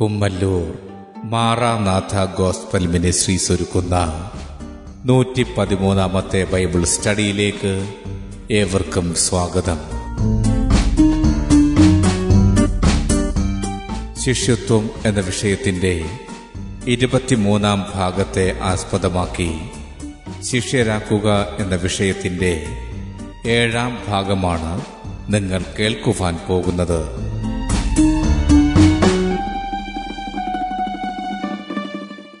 Kummallur Maranatha gospel ministries ഒരുക്കുന്ന നൂറ്റി പതിമൂന്നാമത്തെ ബൈബിൾ സ്റ്റഡിയിലേക്ക് ഏവർക്കും സ്വാഗതം. ശിഷ്യത്വം എന്ന വിഷയത്തിന്റെ ഇരുപത്തിമൂന്നാം ഭാഗത്തെ ആസ്പദമാക്കി ശിഷ്യരാക്കുക എന്ന വിഷയത്തിന്റെ ഏഴാം ഭാഗമാണ് നിങ്ങൾ കേൾക്കുവാൻ പോകുന്നത്.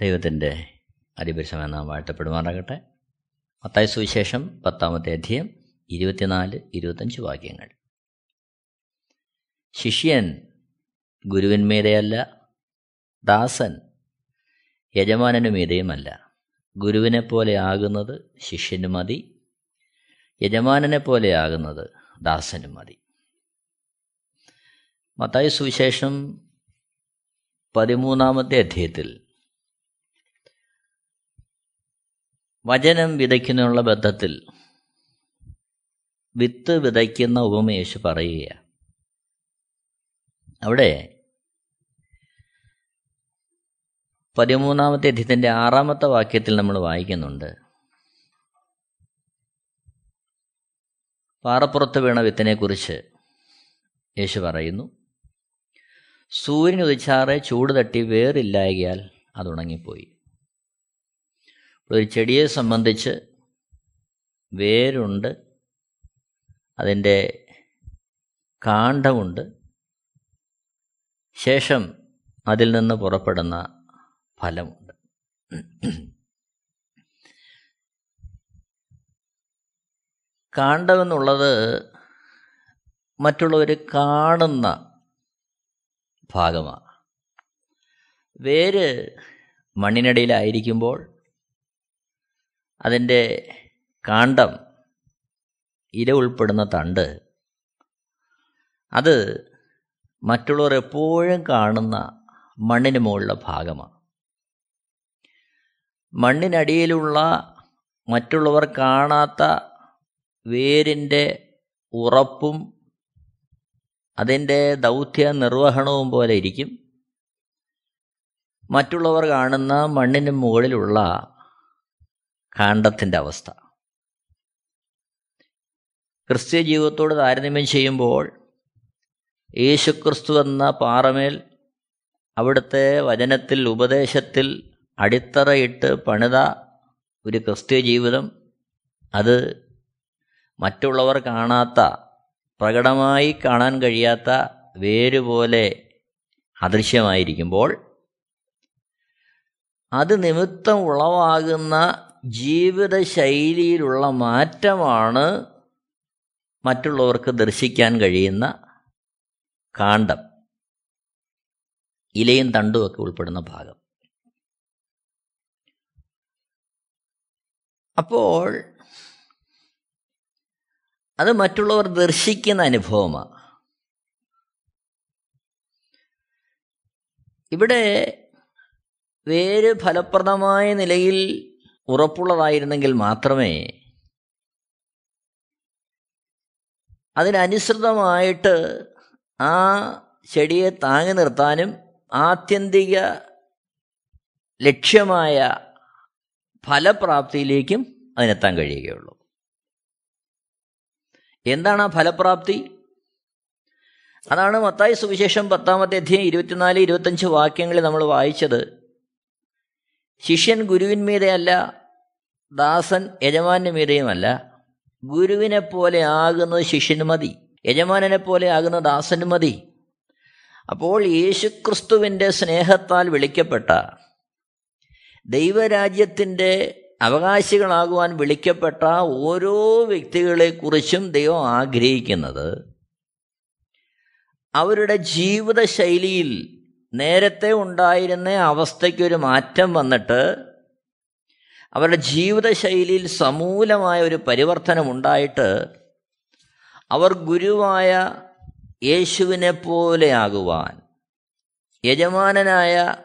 ദൈവത്തിന്റെ അതിപരിശമെന്ന നാം വാഴ്ത്തപ്പെടുമാറാകട്ടെ. മത്തായ സുവിശേഷം പത്താമത്തെ അധ്യയം ഇരുപത്തിനാല് ഇരുപത്തഞ്ച് വാക്യങ്ങൾ. ശിഷ്യൻ ഗുരുവിന്മീതയല്ല? ദാസൻ യജമാനനു മീതെയുമല്ല ഗുരുവിനെ പോലെ ആകുന്നത് ശിഷ്യന് മതി യജമാനനെ പോലെ ആകുന്നത് ദാസനും മതി. മത്തായ സുവിശേഷം പതിമൂന്നാമത്തെ അധ്യയത്തിൽ വചനം വിതയ്ക്കുന്നതിനുള്ള ബന്ധത്തിൽ വിത്ത് വിതയ്ക്കുന്ന ഉപമയേശു പറയുക അവിടെ പതിമൂന്നാമത്തെ അധ്യത്തിന്റെ ആറാമത്തെ വാക്യത്തിൽ നമ്മൾ വായിക്കുന്നുണ്ട്. പാറപ്പുറത്ത് വീണ വിത്തിനെക്കുറിച്ച് യേശു പറയുന്നു സൂര്യൻ ഉദിച്ചാറെ ചൂട് തട്ടി വേറില്ലായകയാൽ അത് ഉണങ്ങിപ്പോയി. ഒരു ചെടിയെ സംബന്ധിച്ച് വേരുണ്ട് അതിന്റെ കാണ്ഡമുണ്ട്. ശേഷം അതിൽ നിന്ന് പുറപ്പെടുന്ന ഫലമുണ്ട്. കാണ്ഡമെന്നുള്ളത് മറ്റുള്ളവർ കാണുന്ന ഭാഗമാണ്. വേര് മണ്ണിനടിയിലായിരിക്കുമ്പോൾ അതിന്റെ കാണ്ഡം ഇര ഉൾപ്പെടുന്ന തണ്ട്. അത് മറ്റുള്ളവർ എപ്പോഴും കാണുന്ന മണ്ണിന് മുകളിലെ ഭാഗമാണ്. മണ്ണിനടിയിലുള്ള മറ്റുള്ളവർ കാണാത്ത വേരിന്റെ ഉറപ്പും അതിന്റെ ദൗത്യ നിർവഹണവും പോലെ ഇരിക്കും. മറ്റുള്ളവർ കാണുന്ന മണ്ണിന് മുകളിലുള്ള കാണ്ഡത്തിന്റെ അവസ്ഥ. ക്രിസ്ത്യ ജീവിതത്തോട് താരതമ്യം ചെയ്യുമ്പോൾ യേശുക്രിസ്തു എന്ന പാറമേൽ അവിടുത്തെ വചനത്തിൽ ഉപദേശത്തിൽ അടിത്തറയിട്ട് പണിത ഒരു ക്രിസ്ത്യ ജീവിതം അത് മറ്റുള്ളവർ കാണാത്ത പ്രകടമായി കാണാൻ കഴിയാത്ത വേരുപോലെ അദൃശ്യമായിരിക്കുമ്പോൾ അത് നിമിത്തം ഉളവാകുന്ന ജീവിതശൈലിയിലുള്ള മാറ്റമാണ് മറ്റുള്ളവർക്ക് ദർശിക്കാൻ കഴിയുന്ന കാണ്ഡം. ഇലയും തണ്ടുമൊക്കെ ഉൾപ്പെടുന്ന ഭാഗം. അപ്പോൾ അത് മറ്റുള്ളവർ ദർശിക്കുന്ന അനുഭവമാണ് ഇവിടെ വേര് ഫലപ്രദമായ നിലയിൽ ഉറപ്പുള്ളതായിരുന്നെങ്കിൽ മാത്രമേ അതിനനുസൃതമായിട്ട് ആ ചെടിയെ താങ്ങി നിർത്താനും ആത്യന്തിക ലക്ഷ്യമായ ഫലപ്രാപ്തിയിലേക്കും അതിനെത്താൻ കഴിയുകയുള്ളൂ. എന്താണ് ആ ഫലപ്രാപ്തി? അതാണ് മത്തായി സുവിശേഷം പത്താമത്തെ അധ്യയം ഇരുപത്തിനാല് ഇരുപത്തഞ്ച് വാക്യങ്ങളിൽ നമ്മൾ വായിച്ചത്. ശിഷ്യൻ ഗുരുവിന്മീതയല്ല ദാസൻ യജമാന്റെ മീതയുമല്ല. ഗുരുവിനെ പോലെ ആകുന്നത് ശിഷ്യന് മതി. യജമാനനെ പോലെ ആകുന്ന ദാസന് മതി. അപ്പോൾ യേശുക്രിസ്തുവിന്റെ സ്നേഹത്താൽ വിളിക്കപ്പെട്ട ദൈവരാജ്യത്തിന്റെ അവകാശികളാകുവാൻ വിളിക്കപ്പെട്ട ഓരോ വ്യക്തികളെക്കുറിച്ചും ദൈവം ആഗ്രഹിക്കുന്നത് അവരുടെ ജീവിതശൈലിയിൽ നേരത്തെ ഉണ്ടായിരുന്ന അവസ്ഥയ്ക്കൊരു മാറ്റം വന്നിട്ട് അവരുടെ ജീവിതശൈലിയിൽ സമൂലമായ ഒരു പരിവർത്തനം ഉണ്ടായിട്ട് അവർ ഗുരുവായ യേശുവിനെ പോലെ ആകുവാൻ യജമാനനായ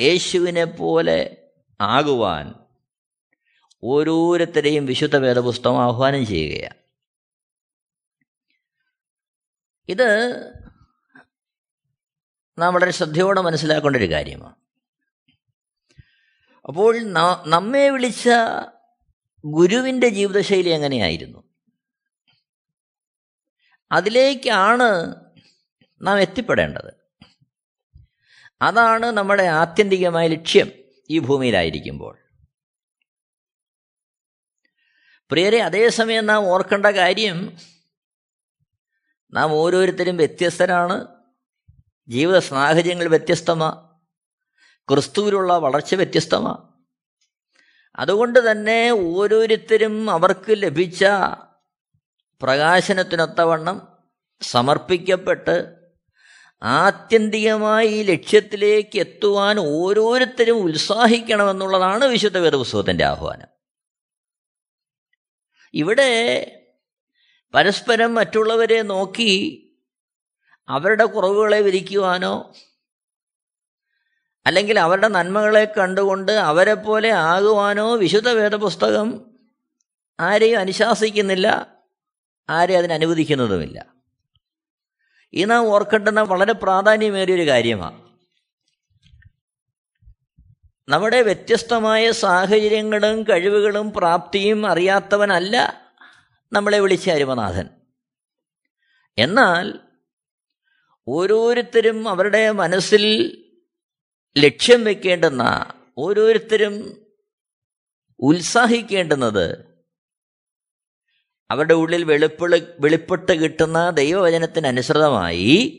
യേശുവിനെ പോലെ ആകുവാൻ ഓരോരുത്തരെയും വിശുദ്ധ വേദപുസ്തകം ആഹ്വാനം ചെയ്യുകയാണ്. ഇത് നാം വളരെ ശ്രദ്ധയോടെ മനസ്സിലാക്കേണ്ട ഒരു കാര്യമാണ്. അപ്പോൾ നമ്മെ വിളിച്ച ഗുരുവിന്റെ ജീവിതശൈലി എങ്ങനെയായിരുന്നു? അതിലേക്കാണ് നാം എത്തിപ്പെടേണ്ടത്. അതാണ് നമ്മുടെ ആത്യന്തികമായ ലക്ഷ്യം ഈ ഭൂമിയിലായിരിക്കുമ്പോൾ. പ്രിയരെ അതേസമയം നാം ഓർക്കേണ്ട കാര്യം നാം ഓരോരുത്തരും വ്യത്യസ്തരാണ് ജീവിത സാഹചര്യങ്ങൾ വ്യത്യസ്തമാണ് ക്രിസ്തുവിലുള്ള വളർച്ച വ്യത്യസ്തമാണ്. അതുകൊണ്ട് തന്നെ ഓരോരുത്തരും അവർക്ക് ലഭിച്ച പ്രകാശനത്തിനൊത്തവണ്ണം സമർപ്പിക്കപ്പെട്ട് ആത്യന്തികമായി ഈ ലക്ഷ്യത്തിലേക്ക് എത്തുവാൻ ഓരോരുത്തരും ഉത്സാഹിക്കണമെന്നുള്ളതാണ് വിശുദ്ധ വേദപുസ്തകത്തിന്റെ ആഹ്വാനം. ഇവിടെ പരസ്പരം മറ്റുള്ളവരെ നോക്കി അവരുടെ കുറവുകളെ വിധിക്കുവാനോ അല്ലെങ്കിൽ അവരുടെ നന്മകളെ കണ്ടുകൊണ്ട് അവരെ പോലെ ആകുവാനോ വിശുദ്ധ വേദപുസ്തകം ആരെയും അനുശാസിക്കുന്നില്ല ആരെയും അതിനനുവദിക്കുന്നതുമില്ല ഈ നാം ഓർക്കേണ്ടുന്ന വളരെ പ്രാധാന്യമേറിയൊരു കാര്യമാണ് നമ്മുടെ വ്യത്യസ്തമായ സാഹചര്യങ്ങളും കഴിവുകളും പ്രാപ്തിയും അറിയാത്തവനല്ല നമ്മളെ വിളിച്ച അരുമനാഥൻ. എന്നാൽ ഓരോരുത്തരും അവരുടെ മനസ്സിൽ ലക്ഷ്യം വെക്കേണ്ടുന്ന ഓരോരുത്തരും ഉത്സാഹിക്കേണ്ടുന്നത് അവരുടെ ഉള്ളിൽ വെളിപ്പൾ വെളിപ്പെട്ട് കിട്ടുന്ന ദൈവവചനത്തിനനുസൃതമായി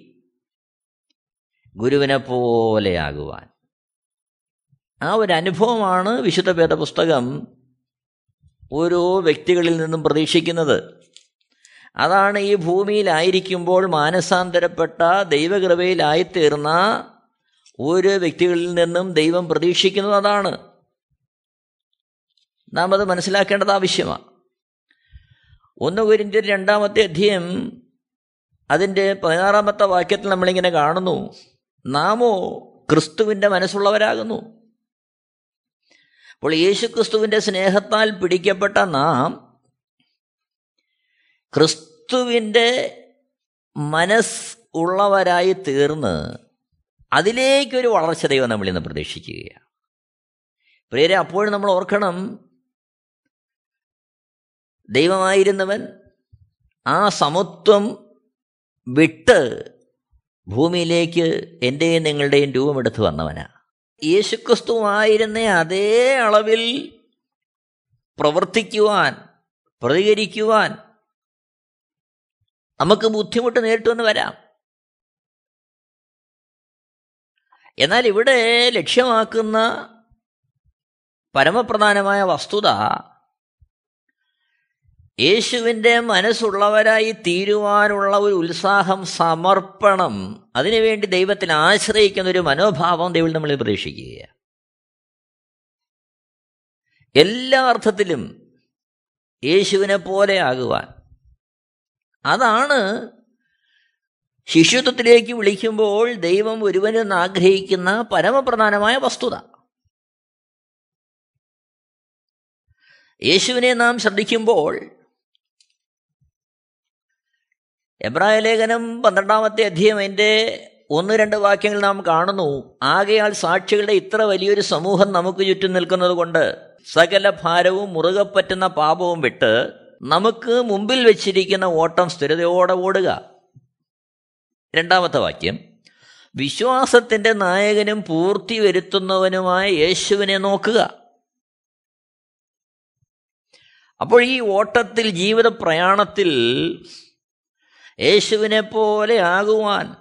ഗുരുവിനെ പോലെയാകുവാൻ. ആ ഒരു അനുഭവമാണ് വിശുദ്ധ വേദപുസ്തകം ഓരോ വ്യക്തികളിൽ നിന്നും പ്രതീക്ഷിക്കുന്നത്. അതാണ് ഈ ഭൂമിയിലായിരിക്കുമ്പോൾ മാനസാന്തരപ്പെട്ട ദൈവകൃപയിലായിത്തീർന്ന ഓരോ വ്യക്തികളിൽ നിന്നും ദൈവം പ്രതീക്ഷിക്കുന്നത് അതാണ്. നാം അത് മനസ്സിലാക്കേണ്ടത് ആവശ്യമാണ്. ഒന്ന് കുരിന്റെ രണ്ടാമത്തെ അധ്യയം അതിന്റെ പതിനാറാമത്തെ വാക്യത്തിൽ നമ്മളിങ്ങനെ കാണുന്നു. നാമോ ക്രിസ്തുവിന്റെ മനസ്സുള്ളവരാകുന്നു. അപ്പോൾ യേശു ക്രിസ്തുവിന്റെ സ്നേഹത്താൽ പിടിക്കപ്പെട്ട നാം ക്രിസ്തുവിന്റെ മനസ് ഉള്ളവരായി തീർന്ന് അതിലേക്കൊരു വളർച്ച ദൈവം നമ്മളിന്ന് പ്രതീക്ഷിക്കുകയാണ്. പ്രിയരെ അപ്പോഴും നമ്മൾ ഓർക്കണം ദൈവമായിരുന്നവൻ ആ സമത്വം വിട്ട് ഭൂമിയിലേക്ക് എന്റെയും നിങ്ങളുടെയും രൂപമെടുത്ത് വന്നവനാ. യേശുക്രിസ്തുവായിരുന്ന അതേ അളവിൽ പ്രവർത്തിക്കുവാൻ പ്രതികരിക്കുവാൻ നമുക്ക് ബുദ്ധിമുട്ട് നേരിട്ടുവെന്ന് വരാം. എന്നാൽ ഇവിടെ ലക്ഷ്യമാക്കുന്ന പരമപ്രധാനമായ വസ്തുത യേശുവിന്റെ മനസ്സുള്ളവരായി തീരുവാനുള്ള ഒരു ഉത്സാഹം സമർപ്പണം അതിനുവേണ്ടി ദൈവത്തിൽ ആശ്രയിക്കുന്ന ഒരു മനോഭാവം ദൈവം നമ്മൾ പ്രതീക്ഷിക്കുക എല്ലാ അർത്ഥത്തിലും യേശുവിനെ പോലെ ആകുവാൻ. അതാണ് ശിശുത്വത്തിലേക്ക് വിളിക്കുമ്പോൾ ദൈവം ഒരുവനെന്ന് ആഗ്രഹിക്കുന്ന പരമപ്രധാനമായ വസ്തുത. യേശുവിനെ നാം ശ്രദ്ധിക്കുമ്പോൾ എബ്രായ ലേഖനം പന്ത്രണ്ടാമത്തെ അധ്യയം അതിന്റെ ഒന്ന് രണ്ട് വാക്യങ്ങൾ നാം കാണുന്നു. ആകയാൽ സാക്ഷികളുടെ ഇത്ര വലിയൊരു സമൂഹം നമുക്ക് ചുറ്റും നിൽക്കുന്നത് കൊണ്ട് സകല ഭാരവും മുറുകെ പറ്റുന്ന പാപവും വിട്ട് നമുക്ക് മുമ്പിൽ വെച്ചിരിക്കുന്ന ഓട്ടം സ്ഥിരതയോടെ ഓടുക. രണ്ടാമത്തെ വാക്യം. വിശ്വാസത്തിന്റെ നായകനും പൂർത്തി വരുത്തുന്നവനുമായ യേശുവിനെ നോക്കുക. അപ്പോൾ ഈ ഓട്ടത്തിൽ ജീവിത പ്രയാണത്തിൽ യേശുവിനെ പോലെ ആകുവാൻ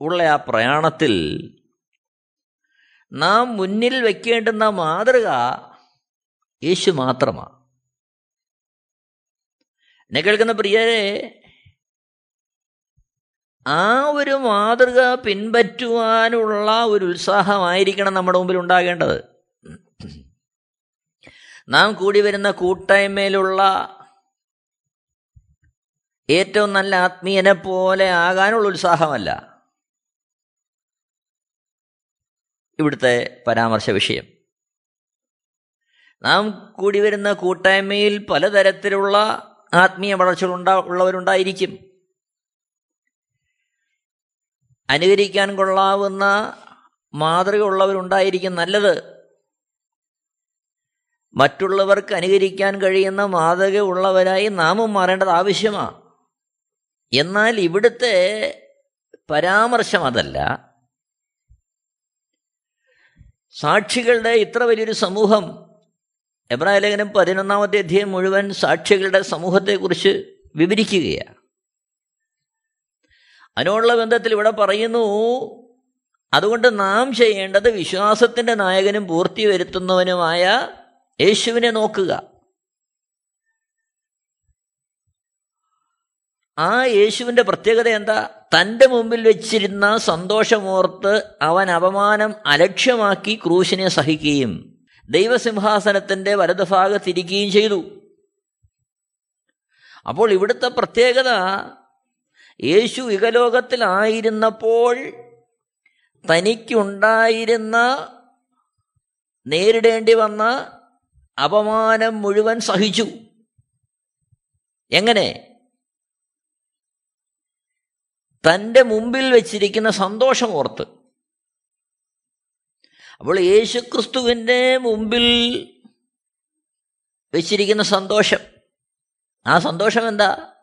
ഉള്ള ആ പ്രയാണത്തിൽ നാം മുന്നിൽ വയ്ക്കേണ്ടുന്ന മാതൃക യേശു മാത്രമാണ്. എന്നെ കേൾക്കുന്ന പ്രിയരെ ആ ഒരു മാതൃക പിൻപറ്റുവാനുള്ള ഒരു ഉത്സാഹമായിരിക്കണം നമ്മുടെ മുമ്പിൽ ഉണ്ടാകേണ്ടത്. നാം കൂടി വരുന്ന കൂട്ടായ്മയിലുള്ള ഏറ്റവും നല്ല ആത്മീയനെ പോലെ ആകാനുള്ള ഉത്സാഹമല്ല. ഇവിടുത്തെ പരാമർശ വിഷയം. നാം കൂടി വരുന്ന കൂട്ടായ്മയിൽ പലതരത്തിലുള്ള ആത്മീയ വളർച്ചകൾ ഉണ്ടാ ഉള്ളവരുണ്ടായിരിക്കും. അനുകരിക്കാൻ കൊള്ളാവുന്ന മാതൃക ഉള്ളവരുണ്ടായിരിക്കും നല്ലത്. മറ്റുള്ളവർക്ക് അനുകരിക്കാൻ കഴിയുന്ന മാതൃക ഉള്ളവരായി നാമും മാറേണ്ടത് ആവശ്യമാണ് എന്നാൽ ഇവിടുത്തെ പരാമർശം അതല്ല. സാക്ഷികളുടെ ഇത്ര വലിയൊരു സമൂഹം എബ്രാഹിം ലേഖനം പതിനൊന്നാമത്തെ അധ്യായം മുഴുവൻ സാക്ഷികളുടെ സമൂഹത്തെക്കുറിച്ച് വിവരിക്കുകയാണ്. അതിനോടുള്ള ബന്ധത്തിൽ ഇവിടെ പറയുന്നു അതുകൊണ്ട് നാം ചെയ്യേണ്ടത് വിശ്വാസത്തിന്റെ നായകനും പൂർത്തി വരുത്തുന്നവനുമായ യേശുവിനെ നോക്കുക. ആ യേശുവിന്റെ പ്രത്യേകത എന്താ? തന്റെ മുമ്പിൽ വെച്ചിരുന്ന സന്തോഷമോർത്ത് അവൻ അപമാനം അലക്ഷ്യമാക്കി ക്രൂശിനെ സഹിക്കുകയും ദൈവസിംഹാസനത്തിന്റെ വലതുഭാഗത്തിരിക്കുകയും ചെയ്തു. അപ്പോൾ ഇവിടുത്തെ പ്രത്യേകത യേശു യുഗലോകത്തിലായിരുന്നപ്പോൾ തനിക്കുണ്ടായിരുന്ന നേരിടേണ്ടി വന്ന അപമാനം മുഴുവൻ സഹിച്ചു. എങ്ങനെ? തന്റെ മുമ്പിൽ വെച്ചിരിക്കുന്ന സന്തോഷം ഓർത്ത്. അപ്പോൾ യേശുക്രിസ്തുവിന്റെ മുമ്പിൽ വെച്ചിരിക്കുന്ന സന്തോഷം. ആ സന്തോഷം എന്താ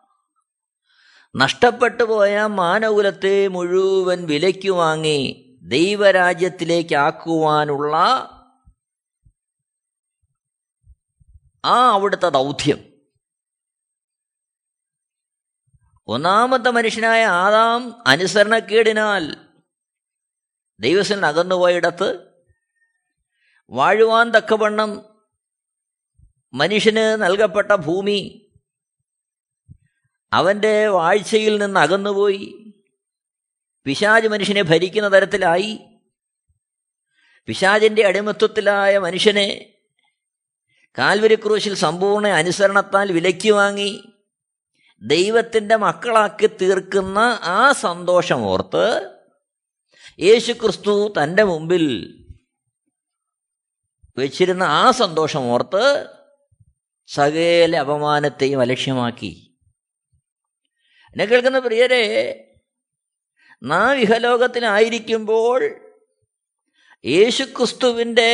നഷ്ടപ്പെട്ടു പോയ മാനകുലത്തെ മുഴുവൻ വിലയ്ക്ക് വാങ്ങി ദൈവരാജ്യത്തിലേക്ക് ആക്കുവാനുള്ള ആ അവിടുത്തെ ദൗത്യം. ഒന്നാമത്തെ മനുഷ്യനായ ആദാം അനുസരണക്കേടിനാൽ ദൈവത്തിൽ അകന്നുപോയിടത്ത് വാഴുവാൻ തക്കവണ്ണം മനുഷ്യന് നൽകപ്പെട്ട ഭൂമി അവന്റെ വാഴ്ചയിൽ നിന്ന് അകന്നുപോയി. പിശാജ് മനുഷ്യനെ ഭരിക്കുന്ന തരത്തിലായി. പിശാജിന്റെ അടിമത്വത്തിലായ മനുഷ്യനെ കാൽവരി ക്രൂശിൽ സമ്പൂർണ അനുസരണത്താൽ വിലയ്ക്ക് വാങ്ങി. ദൈവത്തിന്റെ മക്കളാക്കി തീർക്കുന്ന ആ സന്തോഷം സന്തോഷമോർത്ത് യേശുക്രിസ്തു തന്റെ മുമ്പിൽ വെച്ചിരുന്ന ആ സന്തോഷം ഓർത്ത് സകല അപമാനത്തെയും അലക്ഷ്യമാക്കി. എന്നെ കേൾക്കുന്ന പ്രിയരെ നാം ഇഹലോകത്തിലായിരിക്കുമ്പോൾ യേശുക്രിസ്തുവിന്റെ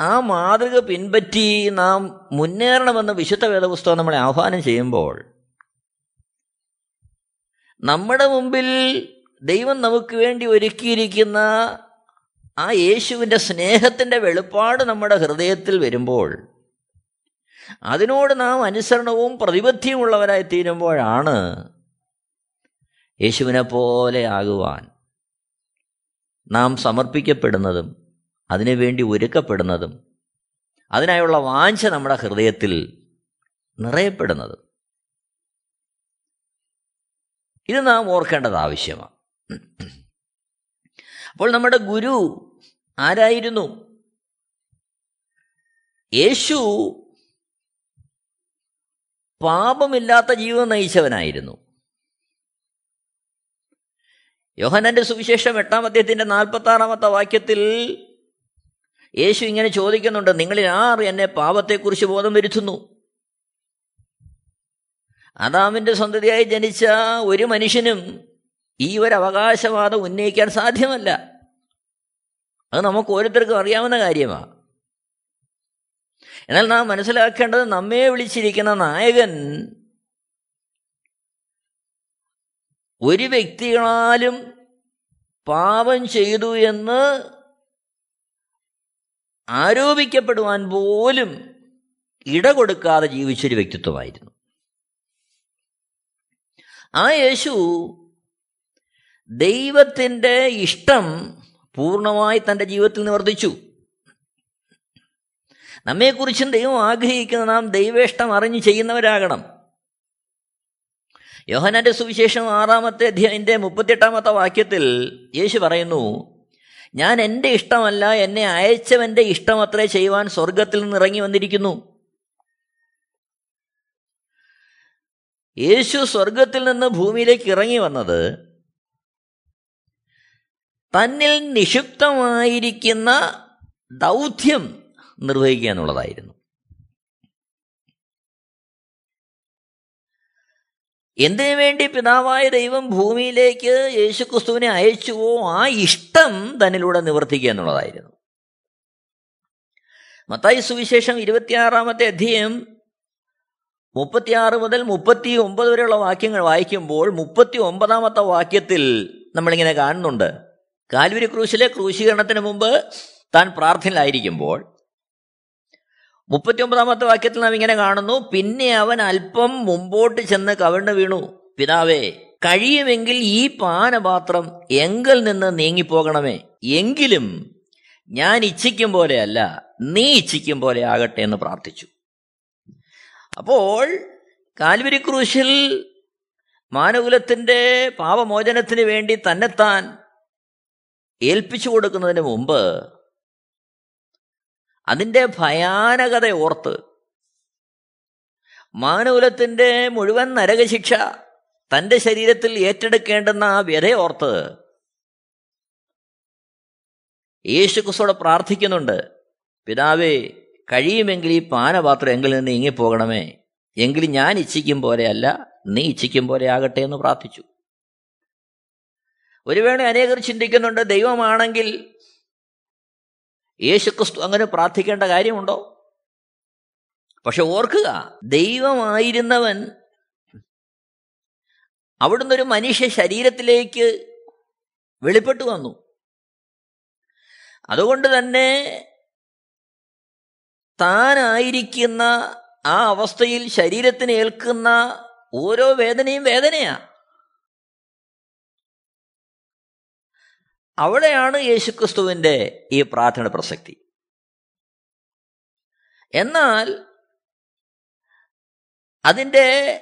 ആ മാതൃക പിൻപറ്റി നാം മുന്നേറണമെന്ന് വിശുദ്ധ വേദപുസ്തകം നമ്മളെ ആഹ്വാനം ചെയ്യുമ്പോൾ നമ്മുടെ മുമ്പിൽ ദൈവം നമുക്ക് വേണ്ടി ഒരുക്കിയിരിക്കുന്ന ആ യേശുവിന്റെ സ്നേഹത്തിന്റെ വെളിപ്പാട് നമ്മുടെ ഹൃദയത്തിൽ വരുമ്പോൾ അതിനോട് നാം അനുസരണവും പ്രതിബദ്ധിയും ഉള്ളവരായി തീരുമ്പോഴാണ് യേശുവിനെ പോലെ ആകുവാൻ നാം സമർപ്പിക്കപ്പെടുന്നതും അതിനുവേണ്ടി ഒരുക്കപ്പെടുന്നതും അതിനായുള്ള വാഞ്ച നമ്മുടെ ഹൃദയത്തിൽ നിറയപ്പെടുന്നതും. ഇത് നാം ഓർക്കേണ്ടത് ആവശ്യമാണ്. അപ്പോൾ നമ്മുടെ ഗുരു ആരായിരുന്നു? യേശു പാപമില്ലാത്ത ജീവിതം നയിച്ചവനായിരുന്നു. യോഹനന്റെ സുവിശേഷം എട്ടാം അധ്യയത്തിന്റെ നാൽപ്പത്തി ആറാമത്തെ വാക്യത്തിൽ യേശു ഇങ്ങനെ ചോദിക്കുന്നുണ്ട് നിങ്ങളിൽ ആർ എന്നെ പാപത്തെക്കുറിച്ച് ബോധം വരുത്തുന്നു? അദാമിന്റെ സന്തതിയായി ജനിച്ച ഒരു മനുഷ്യനും ഈ ഒരു അവകാശവാദം ഉന്നയിക്കാൻ സാധ്യമല്ല. അത് നമുക്ക് ഓരോരുത്തർക്കും അറിയാവുന്ന കാര്യമാണ് എന്നാൽ നാം മനസ്സിലാക്കേണ്ടത് നമ്മെ വിളിച്ചിരിക്കുന്ന നായകൻ ഒരു വ്യക്തികളാലും പാപം ചെയ്തു എന്ന് ആരോപിക്കപ്പെടുവാൻ പോലും ഇട കൊടുക്കാതെ ജീവിച്ചൊരു വ്യക്തിത്വമായിരുന്നു. ആ യേശു ദൈവത്തിന്റെ ഇഷ്ടം പൂർണമായി തന്റെ ജീവിതത്തിൽ നിവർത്തിച്ചു. നമ്മെക്കുറിച്ചും ദൈവം ആഗ്രഹിക്കുന്ന നാം ദൈവേഷ്ടം അറിഞ്ഞു ചെയ്യുന്നവരാകണം. യോഹനാന്റെ സുവിശേഷം ആറാമത്തെ അധ്യായന്റെ മുപ്പത്തിയെട്ടാമത്തെ വാക്യത്തിൽ യേശു പറയുന്നു ഞാൻ എന്റെ ഇഷ്ടമല്ല എന്നെ അയച്ചവന്റെ ഇഷ്ടം അത്രേ ചെയ്യുവാൻ സ്വർഗത്തിൽ നിന്ന് ഇറങ്ങി വന്നിരിക്കുന്നു. യേശു സ്വർഗത്തിൽ നിന്ന് ഭൂമിയിലേക്ക് ഇറങ്ങി വന്നത് തന്നിൽ നിക്ഷിപ്തമായിരിക്കുന്ന ദൗത്യം നിർവഹിക്കുക എന്നുള്ളതായിരുന്നു. എന്തിനു വേണ്ടി പിതാവായ ദൈവം ഭൂമിയിലേക്ക് യേശുക്രിസ്തുവിനെ അയച്ചുവോ ആ ഇഷ്ടം തന്നിലൂടെ നിവർത്തിക്കുക എന്നുള്ളതായിരുന്നു. മത്തായി സുവിശേഷം ഇരുപത്തിയാറാമത്തെ അധ്യയം മുപ്പത്തിയാറ് മുതൽ മുപ്പത്തി ഒമ്പത് വരെയുള്ള വാക്യങ്ങൾ വായിക്കുമ്പോൾ മുപ്പത്തി ഒമ്പതാമത്തെ വാക്യത്തിൽ നമ്മളിങ്ങനെ കാണുന്നുണ്ട്. കാൽവരി ക്രൂശിലെ ക്രൂശീകരണത്തിന് മുമ്പ് താൻ പ്രാർത്ഥനയിലായിരിക്കുമ്പോൾ മുപ്പത്തിയൊമ്പതാമത്തെ വാക്യത്തിൽ നാം ഇങ്ങനെ കാണുന്നു പിന്നെ അവൻ അല്പം മുമ്പോട്ട് ചെന്ന് കവിണ് വീണു. പിതാവേ കഴിയുമെങ്കിൽ ഈ പാനപാത്രം എങ്കിൽ നിന്ന് നീങ്ങിപ്പോകണമേ. എങ്കിലും ഞാൻ ഇച്ഛിക്കും പോലെയല്ല നീ ഇച്ഛിക്കും പോലെ ആകട്ടെ എന്ന് പ്രാർത്ഥിച്ചു. അപ്പോൾ കാൽവരി ക്രൂശിൽ മാനകുലത്തിന്റെ പാപമോചനത്തിന് വേണ്ടി തന്നെത്താൻ ഏൽപ്പിച്ചു കൊടുക്കുന്നതിന് മുമ്പ് അതിന്റെ ഭയാനകത ഓർത്ത് മാനകുലത്തിന്റെ മുഴുവൻ നരകശിക്ഷ തന്റെ ശരീരത്തിൽ ഏറ്റെടുക്കേണ്ടെന്ന ആ വ്യതയോർത്ത് യേശു ക്രിസ്തോടെ പ്രാർത്ഥിക്കുന്നുണ്ട് പിതാവേ കഴിയുമെങ്കിൽ ഈ പാനപാത്രം എങ്കിൽ നിന്ന് ഇങ്ങിപ്പോകണമേ. എങ്കിൽ ഞാൻ ഇച്ഛിക്കും പോലെയല്ല നീ ഇച്ഛിക്കും പോലെ ആകട്ടെ എന്ന് പ്രാർത്ഥിച്ചു. ഒരു വേണ അനേകർ ചിന്തിക്കുന്നുണ്ട് ദൈവമാണെങ്കിൽ യേശുക്രിസ്തു അങ്ങനെ പ്രാർത്ഥിക്കേണ്ട കാര്യമുണ്ടോ? പക്ഷെ ഓർക്കുക ദൈവമായിരുന്നവൻ അവിടുന്ന് ഒരു മനുഷ്യ ശരീരത്തിലേക്ക് വെളിപ്പെട്ടു വന്നു. അതുകൊണ്ട് തന്നെ താനായിരിക്കുന്ന ആ അവസ്ഥയിൽ ശരീരത്തിന് ഏൽക്കുന്ന ഓരോ വേദനയും വേദനയാ. അവിടെയാണ് യേശുക്രിസ്തുവിന്റെ ഈ പ്രാർത്ഥന പ്രസക്തി. എന്നാൽ അതിന്റെ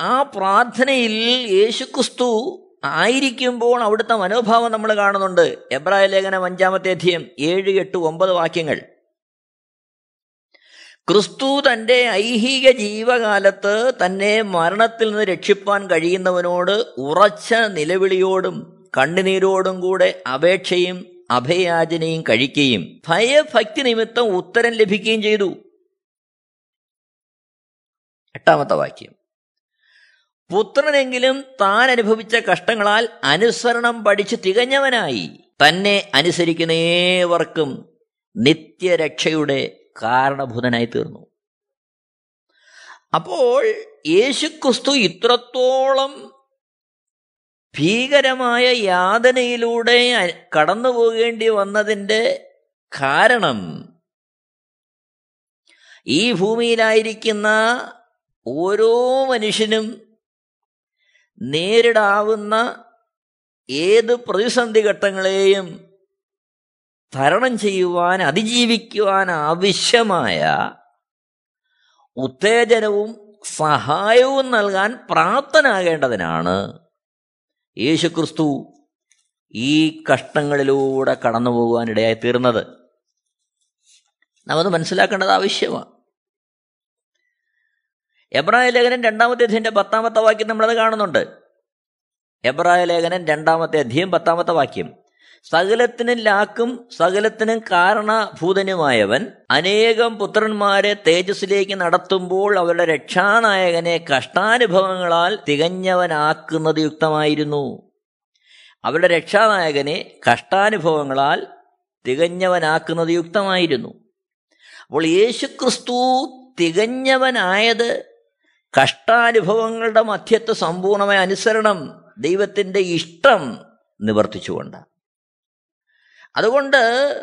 ആ പ്രാർത്ഥനയിൽ യേശുക്രിസ്തു ആയിരിക്കുമ്പോൾ അവിടുത്തെ മനോഭാവം നമ്മൾ കാണുന്നുണ്ട്. എബ്രായ ലേഖനം അഞ്ചാമത്തെ അധ്യയം ഏഴ് എട്ട് ഒമ്പത് വാക്യങ്ങൾ. ക്രിസ്തു തന്റെ ഐഹിക ജീവകാലത്ത് തന്നെ മരണത്തിൽ നിന്ന് രക്ഷിപ്പാൻ കഴിയുന്നവനോട് ഉറച്ച നിലവിളിയോടും കണ്ണുനീരോടും കൂടെ അപേക്ഷയും അഭയാചനയും കഴിക്കുകയും ഭയഭക്തി നിമിത്തം ഉത്തരം ലഭിക്കുകയും ചെയ്തു. എട്ടാമത്തെ വാക്യം. പുത്രനെങ്കിലും താൻ അനുഭവിച്ച കഷ്ടങ്ങളാൽ അനുസരണം പഠിച്ച് തികഞ്ഞവനായി. തന്നെ അനുസരിക്കുന്ന ഏവർക്കും നിത്യരക്ഷയുടെ കാരണഭൂതനായി തീർന്നു. അപ്പോൾ യേശുക്രിസ്തു ഇത്രത്തോളം ഭീകരമായ യാതനയിലൂടെ കടന്നു പോകേണ്ടി വന്നതിന്റെ കാരണം ഈ ഭൂമിയിലായിരിക്കുന്ന ഓരോ മനുഷ്യനും നേരിടാവുന്ന ഏത് പ്രതിസന്ധി ഘട്ടങ്ങളെയും തരണം ചെയ്യുവാൻ അതിജീവിക്കുവാൻ ആവശ്യമായ ഉത്തേജനവും സഹായവും നൽകാൻ പ്രാപ്തനാകേണ്ടതിനാണ് യേശുക്രിസ്തു ഈ കഷ്ടങ്ങളിലൂടെ കടന്നു പോകുവാനിടയായി തീർന്നത്. നാം അത് മനസ്സിലാക്കേണ്ടത് ആവശ്യമാണ്. എബ്രായ ലേഖനൻ രണ്ടാമത്തെ അധ്യയന്റെ പത്താമത്തെ വാക്യം നമ്മളത് കാണുന്നുണ്ട്. എബ്രായ ലേഖനൻ രണ്ടാമത്തെ അധ്യയം പത്താമത്തെ വാക്യം. സകലത്തിനും ലാക്കും സകലത്തിനും കാരണഭൂതനുമായവൻ അനേകം പുത്രന്മാരെ തേജസ്സിലേക്ക് നടത്തുമ്പോൾ അവരുടെ രക്ഷാനായകനെ കഷ്ടാനുഭവങ്ങളാൽ തികഞ്ഞവനാക്കുന്നത് യുക്തമായിരുന്നു. അവരുടെ രക്ഷാനായകനെ കഷ്ടാനുഭവങ്ങളാൽ തികഞ്ഞവനാക്കുന്നത് യുക്തമായിരുന്നു. അപ്പോൾ യേശുക്രിസ്തു തികഞ്ഞവനായത് കഷ്ടാനുഭവങ്ങളുടെ മധ്യത്ത് സമ്പൂർണമായ അനുസരണം ദൈവത്തിന്റെ ഇഷ്ടം നിവർത്തിച്ചുകൊണ്ട് അതുകൊണ്ട്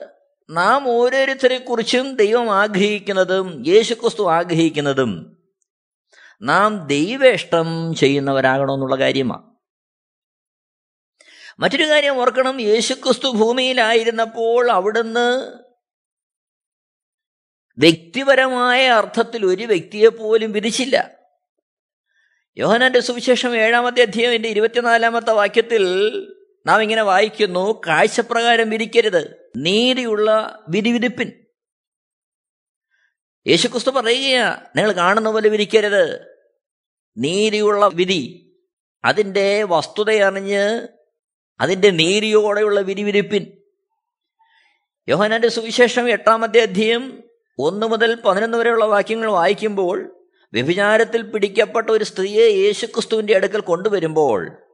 നാം ഓരോരുത്തരെക്കുറിച്ചും ദൈവം ആഗ്രഹിക്കുന്നതും യേശുക്രിസ്തു ആഗ്രഹിക്കുന്നതും നാം ദൈവേഷ്ടം ചെയ്യുന്നവരാകണമെന്നുള്ള കാര്യമാണ് മറ്റൊരു കാര്യം ഓർക്കണം യേശുക്രിസ്തു ഭൂമിയിലായിരുന്നപ്പോൾ അവിടുന്ന് വ്യക്തിപരമായ അർത്ഥത്തിൽ ഒരു വ്യക്തിയെ പോലും വിധിച്ചില്ല. യോഹനന്റെ സുവിശേഷം ഏഴാമത്തെ അധ്യായത്തിന്റെ ഇരുപത്തിനാലാമത്തെ വാക്യത്തിൽ നാം ഇങ്ങനെ വായിക്കുന്നു കാഴ്ചപ്രകാരം വിരിക്കരുത് നീതിയുള്ള വിരിവിരിപ്പിൻ യേശുക്രിസ്തു പറയുകയാ നിങ്ങൾ കാണുന്ന പോലെ വിരിക്കരുത് നീതിയുള്ള വിധി അതിന്റെ വസ്തുതയറിഞ്ഞ് അതിന്റെ നീതിയോടെയുള്ള വിരിവിരിപ്പിൻ യോഹനാന്റെ സുവിശേഷം എട്ടാമത്തെ അധ്യയം ഒന്ന് മുതൽ പതിനൊന്ന് വരെയുള്ള വാക്യങ്ങൾ വായിക്കുമ്പോൾ വ്യഭിചാരത്തിൽ പിടിക്കപ്പെട്ട ഒരു സ്ത്രീയെ യേശുക്രിസ്തുവിന്റെ അടുക്കൽ കൊണ്ടുവരുമ്പോൾ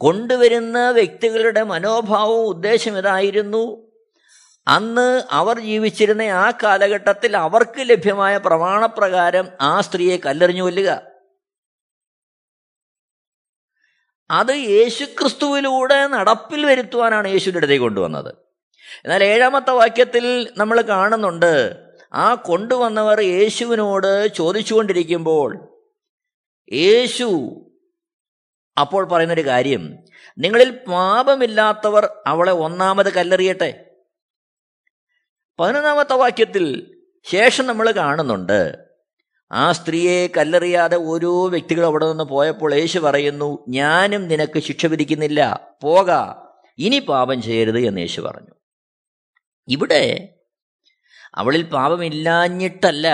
കൊണ്ടുവരുന്ന വ്യക്തികളുടെ മനോഭാവവും ഉദ്ദേശം ഇതായിരുന്നു. അന്ന് അവർ ജീവിച്ചിരുന്ന ആ കാലഘട്ടത്തിൽ അവർക്ക് ലഭ്യമായ പ്രമാണപ്രകാരം ആ സ്ത്രീയെ കല്ലെറിഞ്ഞു കൊല്ലുക. അത് യേശുക്രിസ്തുവിലൂടെ നടപ്പിൽ വരുത്തുവാനാണ് യേശുവിന്റെ അടുത്തേക്ക് കൊണ്ടുവന്നത്. എന്നാൽ ഏഴാമത്തെ വാക്യത്തിൽ നമ്മൾ കാണുന്നുണ്ട് ആ കൊണ്ടുവന്നവർ യേശുവിനോട് ചോദിച്ചുകൊണ്ടിരിക്കുമ്പോൾ യേശു അപ്പോൾ പറയുന്നൊരു കാര്യം നിങ്ങളിൽ പാപമില്ലാത്തവർ അവളെ ഒന്നാമത് കല്ലെറിയട്ടെ. പതിനൊന്നാമത്തെ വാക്യത്തിൽ ശേഷം നമ്മൾ കാണുന്നുണ്ട് ആ സ്ത്രീയെ കല്ലെറിയാതെ ഓരോ വ്യക്തികൾ അവിടെ നിന്ന് പോയപ്പോൾ യേശു പറയുന്നു ഞാനും നിനക്ക് ശിക്ഷ വിധിക്കുന്നില്ല പോക ഇനി പാപം ചെയ്യരുത് എന്ന് യേശു പറഞ്ഞു. ഇവിടെ അവളിൽ പാപമില്ലാഞ്ഞിട്ടല്ല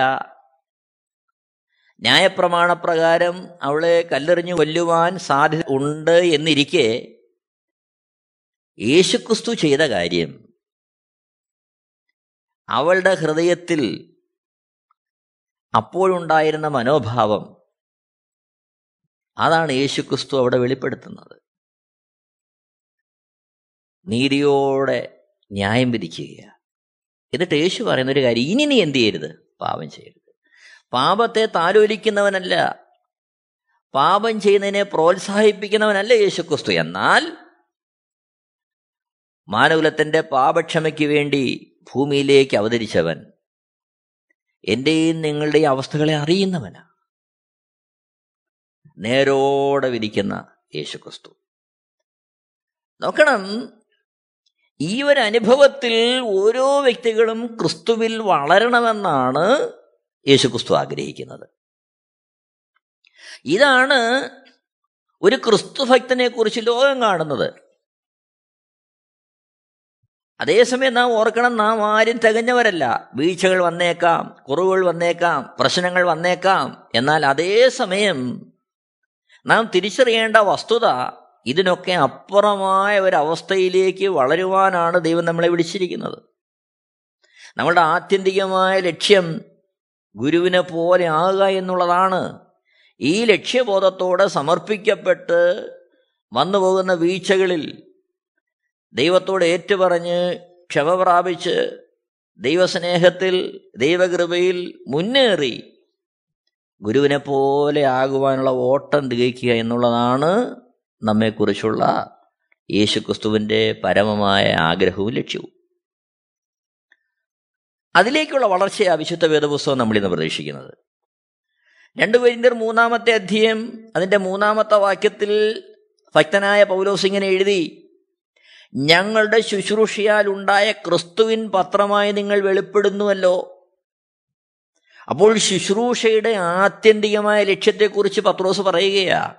ന്യായപ്രമാണപ്രകാരം അവളെ കല്ലെറിഞ്ഞു കൊല്ലുവാൻ സാധ്യത ഉണ്ട് എന്നിരിക്കെ യേശുക്രിസ്തു ചെയ്ത കാര്യം അവളുടെ ഹൃദയത്തിൽ അപ്പോഴുണ്ടായിരുന്ന മനോഭാവം അതാണ് യേശുക്രിസ്തു അവിടെ വെളിപ്പെടുത്തുന്നത്. നീതിയോടെ ന്യായം വിധിക്കുക എന്നിട്ട് യേശു പറയുന്ന ഒരു കാര്യം ഇനി നീ എന്ത് ചെയ്യരുത്? പാപം ചെയ്യരുത്. പാപത്തെ താലോലിക്കുന്നവനല്ല. പാപം ചെയ്യുന്നതിനെ പ്രോത്സാഹിപ്പിക്കുന്നവനല്ല യേശുക്രിസ്തു. എന്നാൽ മാനകുലത്തിന്റെ പാപക്ഷമയ്ക്ക് വേണ്ടി ഭൂമിയിലേക്ക് അവതരിച്ചവൻ എന്റെയും നിങ്ങളുടെയും അവസ്ഥകളെ അറിയുന്നവനാ. നേരോടെ വിരിക്കുന്ന യേശുക്രിസ്തു. നോക്കണം ഈ ഒരു അനുഭവത്തിൽ ഓരോ വ്യക്തികളും ക്രിസ്തുവിൽ വളരണമെന്നാണ് യേശുക്രിസ്തു ആഗ്രഹിക്കുന്നത്. ഇതാണ് ഒരു ക്രിസ്തു ഭക്തനെ കുറിച്ച് ലോകം കാണുന്നത്. അതേസമയം നാം ഓർക്കണം നാം ആരും തികഞ്ഞവരല്ല. വീഴ്ചകൾ വന്നേക്കാം കുറവുകൾ വന്നേക്കാം പ്രശ്നങ്ങൾ വന്നേക്കാം. എന്നാൽ അതേസമയം നാം തിരിച്ചറിയേണ്ട വസ്തുത ഇതിനൊക്കെ അപ്പുറമായ ഒരവസ്ഥയിലേക്ക് വളരുവാനാണ് ദൈവം നമ്മളെ വിളിച്ചിരിക്കുന്നത്. നമ്മളുടെ ആത്യന്തികമായ ലക്ഷ്യം ഗുരുവിനെ പോലെ ആകുക എന്നുള്ളതാണ്. ഈ ലക്ഷ്യബോധത്തോടെ സമർപ്പിക്കപ്പെട്ട് വന്നു പോകുന്ന വീഴ്ചകളിൽ ദൈവത്തോട് ഏറ്റുപറഞ്ഞ് ക്ഷമ പ്രാപിച്ച് ദൈവസ്നേഹത്തിൽ ദൈവകൃപയിൽ മുന്നേറി ഗുരുവിനെ പോലെ ആകുവാനുള്ള ഓട്ടം തികയ്ക്കുക എന്നുള്ളതാണ് നമ്മെക്കുറിച്ചുള്ള യേശുക്രിസ്തുവിന്റെ പരമമായ ആഗ്രഹവും ലക്ഷ്യവും. അതിലേക്കുള്ള വളർച്ചയാ വിശുദ്ധ വേദപുസ്തകം നമ്മളിന്ന് പ്രതീക്ഷിക്കുന്നത്. രണ്ടു പേരിന്റെ മൂന്നാമത്തെ അധ്യയം അതിന്റെ മൂന്നാമത്തെ വാക്യത്തിൽ ഭക്തനായ പൗലോസ് ഇങ്ങനെ എഴുതി ഞങ്ങളുടെ ശുശ്രൂഷയാൽ ഉണ്ടായ ക്രിസ്തുവിൻ പത്രമായി നിങ്ങൾ വെളിപ്പെടുന്നുവല്ലോ. അപ്പോൾ ശുശ്രൂഷയുടെ ആത്യന്തികമായ ലക്ഷ്യത്തെക്കുറിച്ച് പത്രോസ് പറയുകയാ.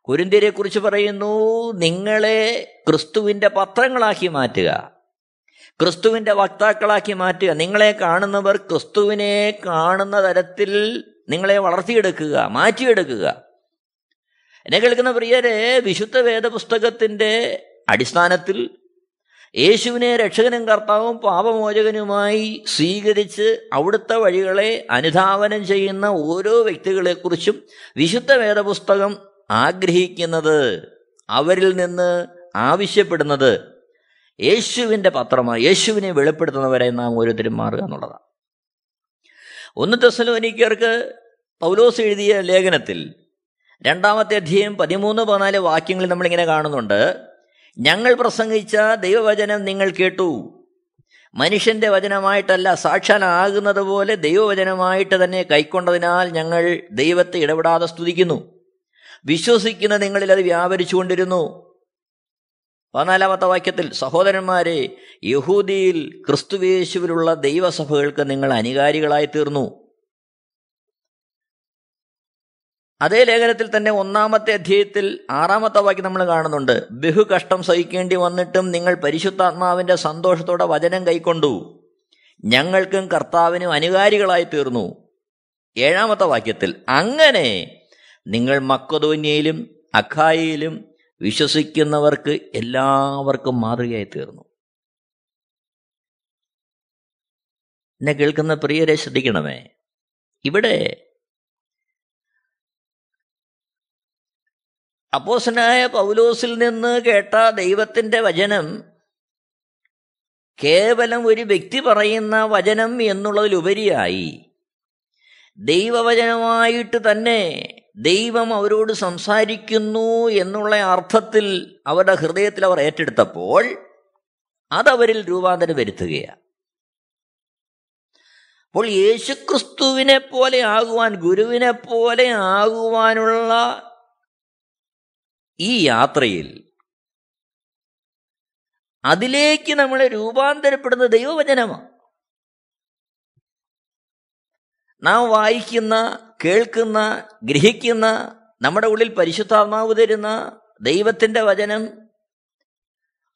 കുരുന്തിരെക്കുറിച്ച് പറയുന്നു നിങ്ങളെ ക്രിസ്തുവിന്റെ പത്രങ്ങളാക്കി മാറ്റുക. ക്രിസ്തുവിന്റെ വക്താക്കളാക്കി മാറ്റുക. നിങ്ങളെ കാണുന്നവർ ക്രിസ്തുവിനെ കാണുന്ന തരത്തിൽ നിങ്ങളെ വളർത്തിയെടുക്കുക മാറ്റിയെടുക്കുക. എന്നെ കേൾക്കുന്ന പ്രിയരെ വിശുദ്ധ വേദപുസ്തകത്തിന്റെ അടിസ്ഥാനത്തിൽ യേശുവിനെ രക്ഷകനും കർത്താവും പാപമോചകനുമായി സ്വീകരിച്ച് അവിടുത്തെ വഴികളെ അനുധാവനം ചെയ്യുന്ന ഓരോ വ്യക്തികളെക്കുറിച്ചും വിശുദ്ധ വേദപുസ്തകം ആഗ്രഹിക്കുന്നത് അവരിൽ നിന്ന് ആവശ്യപ്പെടുന്നത്. യേശുവിന്റെ പത്രമായി യേശുവിനെ വെളിപ്പെടുത്തുന്നവരെ നാം ഓരോരുത്തരും മാറുക എന്നുള്ളതാണ്. ഒന്ന് തെസലോനിക്കർക്ക് പൗലോസ് എഴുതിയ ലേഖനത്തിൽ രണ്ടാമത്തെ അധ്യയം പതിമൂന്ന് പതിനാല് വാക്യങ്ങളിൽ നമ്മളിങ്ങനെ കാണുന്നുണ്ട്. ഞങ്ങൾ പ്രസംഗിച്ച ദൈവവചനം നിങ്ങൾ കേട്ടു. മനുഷ്യന്റെ വചനമായിട്ടല്ല സാക്ഷാലാകുന്നത് പോലെ ദൈവവചനമായിട്ട് തന്നെ കൈക്കൊണ്ടതിനാൽ ഞങ്ങൾ ദൈവത്തെ ഇടപെടാതെ സ്തുതിക്കുന്നു. വിശ്വസിക്കുന്ന നിങ്ങളിൽ അത് വ്യാപരിച്ചുകൊണ്ടിരുന്നു. പതിനാലാമത്തെ വാക്യത്തിൽ സഹോദരന്മാരെ യഹൂദിയിൽ ക്രിസ്തുവേശുവിലുള്ള ദൈവസഭകൾക്ക് നിങ്ങൾ അനികാരികളായി തീർന്നു അതേ ലേഖനത്തിൽ തന്നെ ഒന്നാമത്തെ അധ്യായത്തിൽ ആറാമത്തെ വാക്യം നമ്മൾ കാണുന്നുണ്ട്. ബഹു കഷ്ടം സഹിക്കേണ്ടി വന്നിട്ടും നിങ്ങൾ പരിശുദ്ധാത്മാവിന്റെ സന്തോഷത്തോടെ വചനം കൈക്കൊണ്ടു. ഞങ്ങൾക്കും കർത്താവിനും അനുകാരികളായി തീർന്നു ഏഴാമത്തെ വാക്യത്തിൽ അങ്ങനെ നിങ്ങൾ മക്കതോന്യയിലും അഖായിലും വിശ്വസിക്കുന്നവർക്ക് എല്ലാവർക്കും മാതൃകയായി തീർന്നു എന്നെ കേൾക്കുന്ന പ്രിയരെ ശ്രദ്ധിക്കണമേ. ഇവിടെ അപ്പോസനായ പൗലോസിൽ നിന്ന് കേട്ട ദൈവത്തിന്റെ വചനം കേവലം ഒരു വ്യക്തി പറയുന്ന വചനം എന്നുള്ളതിലുപരിയായി ദൈവവചനമായിട്ട് തന്നെ ദൈവം അവരോട് സംസാരിക്കുന്നു എന്നുള്ള അർത്ഥത്തിൽ അവരുടെ ഹൃദയത്തിൽ അവർ ഏറ്റെടുത്തപ്പോൾ അതവരിൽ രൂപാന്തരം വരുത്തുകയാണ്. അപ്പോൾ യേശുക്രിസ്തുവിനെ പോലെ ആകുവാൻ ഗുരുവിനെ പോലെ ആകുവാനുള്ള ഈ യാത്രയിൽ അതിലേക്ക് നമ്മളെ രൂപാന്തരപ്പെടുന്ന ദൈവവചനമാണ്. നാം വായിക്കുന്ന കേൾക്കുന്ന ഗ്രഹിക്കുന്ന നമ്മുടെ ഉള്ളിൽ പരിശുദ്ധാത്മാവ് തരുന്ന ദൈവത്തിന്റെ വചനം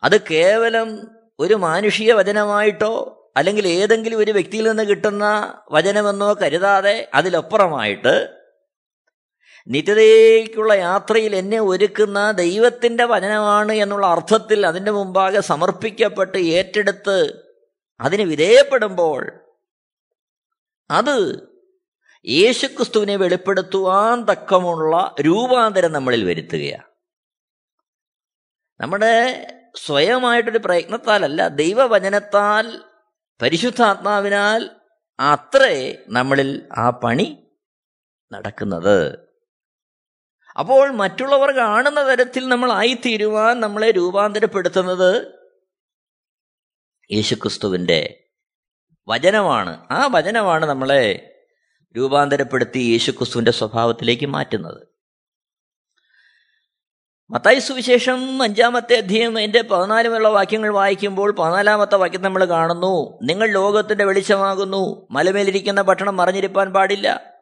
അത് കേവലം ഒരു മാനുഷിക വചനമായിട്ടോ അല്ലെങ്കിൽ ഏതെങ്കിലും ഒരു വ്യക്തിയിൽ നിന്ന് കിട്ടുന്ന വചനമെന്നോ കരുതാതെ അതിലപ്പുറമായിട്ട് നിത്യതയ്ക്കുള്ള യാത്രയിൽ എന്നെ ഒരുക്കുന്ന ദൈവത്തിന്റെ വചനമാണ് എന്നുള്ള അർത്ഥത്തിൽ അതിന്റെ മുമ്പാകെ സമർപ്പിക്കപ്പെട്ട് ഏറ്റെടുത്ത് അതിന് വിധേയപ്പെടുമ്പോൾ അത് യേശുക്രിസ്തുവിനെ വെളിപ്പെടുത്തുവാൻ തക്കമുള്ള രൂപാന്തരം നമ്മളിൽ വരുത്തുകയാണ്. നമ്മുടെ സ്വയമായിട്ടൊരു പ്രയത്നത്താലല്ല ദൈവവചനത്താൽ പരിശുദ്ധാത്മാവിനാൽ അത്രേ നമ്മളിൽ ആ പണി നടക്കുന്നത്. അപ്പോൾ മറ്റുള്ളവർ കാണുന്ന തരത്തിൽ നമ്മൾ ആയിത്തീരുവാൻ നമ്മളെ രൂപാന്തരപ്പെടുത്തുന്നത് യേശുക്രിസ്തുവിന്റെ വചനമാണ്. ആ വചനമാണ് നമ്മളെ രൂപാന്തരപ്പെടുത്തി യേശുക്രിസ്തുവിന്റെ സ്വഭാവത്തിലേക്ക് മാറ്റുന്നത്. മത്തായി സുവിശേഷം അഞ്ചാമത്തെ അധ്യയം അതിന്റെ പതിനാലുമുള്ള വാക്യങ്ങൾ വായിക്കുമ്പോൾ പതിനാലാമത്തെ വാക്യം നമ്മൾ കാണുന്നു. നിങ്ങൾ ലോകത്തിന്റെ വെളിച്ചമാകുന്നു. മലമേലിരിക്കുന്ന ഭക്ഷണം മറിഞ്ഞിരിപ്പാൻ പാടില്ല.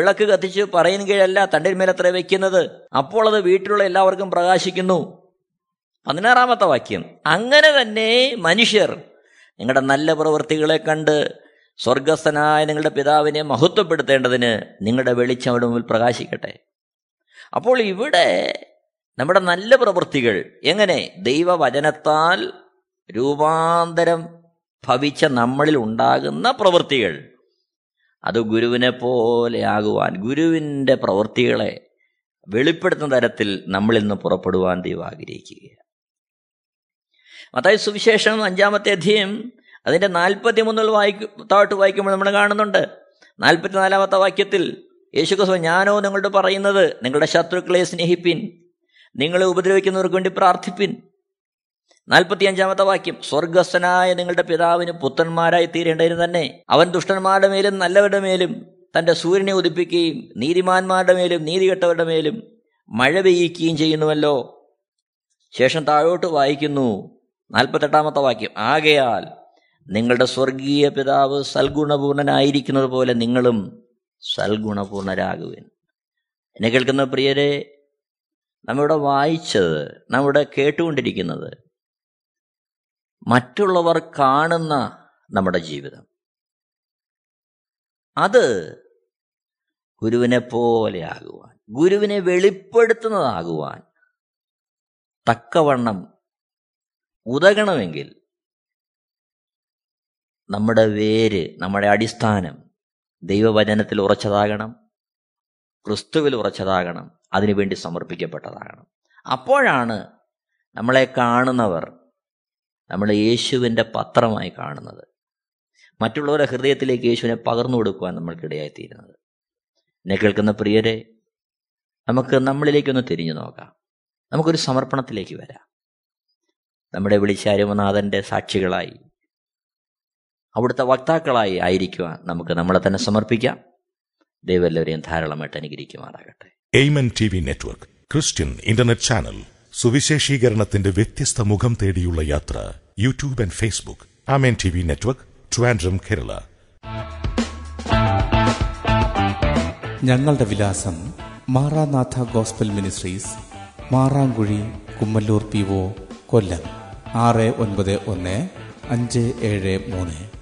വിളക്ക് കത്തിച്ച് പറയുന്ന കീഴല്ല തണ്ടിന്മേലത്ര വയ്ക്കുന്നത് അപ്പോൾ അത് വീട്ടിലുള്ള എല്ലാവർക്കും പ്രകാശിക്കുന്നു. പതിനാറാമത്തെ വാക്യം. അങ്ങനെ തന്നെ മനുഷ്യർ നിങ്ങളുടെ നല്ല പ്രവൃത്തികളെ കണ്ട് സ്വർഗസ്ഥനായ നിങ്ങളുടെ പിതാവിനെ മഹത്വപ്പെടുത്തേണ്ടതിന് നിങ്ങളുടെ വെളിച്ചം അവിടെ മുമ്പിൽ പ്രകാശിക്കട്ടെ. അപ്പോൾ ഇവിടെ നമ്മുടെ നല്ല പ്രവൃത്തികൾ എങ്ങനെ ദൈവവചനത്താൽ രൂപാന്തരം ഭവിച്ച നമ്മളിൽ ഉണ്ടാകുന്ന പ്രവൃത്തികൾ. അത് ഗുരുവിനെ പോലെ ആകുവാൻ ഗുരുവിന്റെ പ്രവൃത്തികളെ വെളിപ്പെടുത്തുന്ന തരത്തിൽ നമ്മളിൽ നിന്ന് പുറപ്പെടുവാൻ ദൈവം ആഗ്രഹിക്കുകയാണ്. മത്തായി സുവിശേഷം അഞ്ചാമത്തെ അധ്യയം അതിന്റെ നാൽപ്പത്തി മൂന്നിൽ വായിക്കും താഴ്ത്ത് വായിക്കുമ്പോൾ നമ്മൾ കാണുന്നുണ്ട്. നാൽപ്പത്തിനാലാമത്തെ വാക്യത്തിൽ യേശുക്രിസ്തു ഞാനോ നിങ്ങളോട് പറയുന്നത് നിങ്ങളുടെ ശത്രുക്കളെ സ്നേഹിപ്പിൻ നിങ്ങളെ ഉപദ്രവിക്കുന്നവർക്ക് വേണ്ടി പ്രാർത്ഥിപ്പിൻ. നാൽപ്പത്തി അഞ്ചാമത്തെ വാക്യം സ്വർഗസ്ഥനായ നിങ്ങളുടെ പിതാവിന് പുത്രന്മാരായി തീരേണ്ടതിന് തന്നെ അവൻ ദുഷ്ടന്മാരുടെ മേലും നല്ലവരുടെ മേലും തന്റെ സൂര്യനെ ഉദിപ്പിക്കുകയും നീതിമാന്മാരുടെ മേലും നീതികെട്ടവരുടെ മേലും മഴ പെയ്യിക്കുകയും ചെയ്യുന്നുവല്ലോ. ശേഷം താഴോട്ട് വായിക്കുന്നു. നാൽപ്പത്തെട്ടാമത്തെ വാക്യം ആകയാൽ നിങ്ങളുടെ സ്വർഗീയ പിതാവ് സൽഗുണപൂർണനായിരിക്കുന്നത് പോലെ നിങ്ങളും സൽഗുണപൂർണരാകുവിൻ. എന്നെ കേൾക്കുന്ന പ്രിയരെ നമ്മുടെ വായിച്ചത് നമ്മുടെ കേട്ടുകൊണ്ടിരിക്കുന്നത് മറ്റുള്ളവർ കാണുന്ന നമ്മുടെ ജീവിതം. അത് ഗുരുവിനെ പോലെ ആകുവാൻ ഗുരുവിനെ വെളിപ്പെടുത്തുന്നതാകുവാൻ തക്കവണ്ണം ഉതകണമെങ്കിൽ നമ്മുടെ വേര് നമ്മുടെ അടിസ്ഥാനം ദൈവവചനത്തിൽ ഉറച്ചതാകണം ക്രിസ്തുവിൽ ഉറച്ചതാകണം അതിനുവേണ്ടി സമർപ്പിക്കപ്പെട്ടതാകണം. അപ്പോഴാണ് നമ്മളെ കാണുന്നവർ നമ്മൾ യേശുവിന്റെ പത്രമായി കാണുന്നത്. മറ്റുള്ളവരുടെ ഹൃദയത്തിലേക്ക് യേശുവിനെ പകർന്നു കൊടുക്കുവാൻ നമ്മൾക്കിടയായിത്തീരുന്നത്. എന്നെ കേൾക്കുന്ന പ്രിയരെ നമുക്ക് നമ്മളിലേക്കൊന്ന് തിരിഞ്ഞു നോക്കാം. നമുക്കൊരു സമർപ്പണത്തിലേക്ക് വരാം. നമ്മുടെ വിളിച്ചാരുമനാഥന്റെ സാക്ഷികളായി അവിടുത്തെ വക്താക്കളായി ആയിരിക്കുവാൻ നമുക്ക് നമ്മളെ തന്നെ സമർപ്പിക്കാം. ദൈവം എല്ലാവരെയും ധാരാളമായിട്ട് അനുഗ്രഹിക്കുമാറാകട്ടെ. Amen TV network Christian internet channel സുവിശേഷീകരണത്തിന്റെ വ്യത്യസ്ത മുഖം തേടിയുള്ള യാത്ര YouTube and Facebook Amen TV network Trivandrum Kerala. ഞങ്ങളുടെ വിലാസം Maranatha gospel ministries Marankuzhi Kummallur P O Kollam. ആറ് ഒൻപത് ഒന്ന് അഞ്ച് ഏഴ് മൂന്ന്.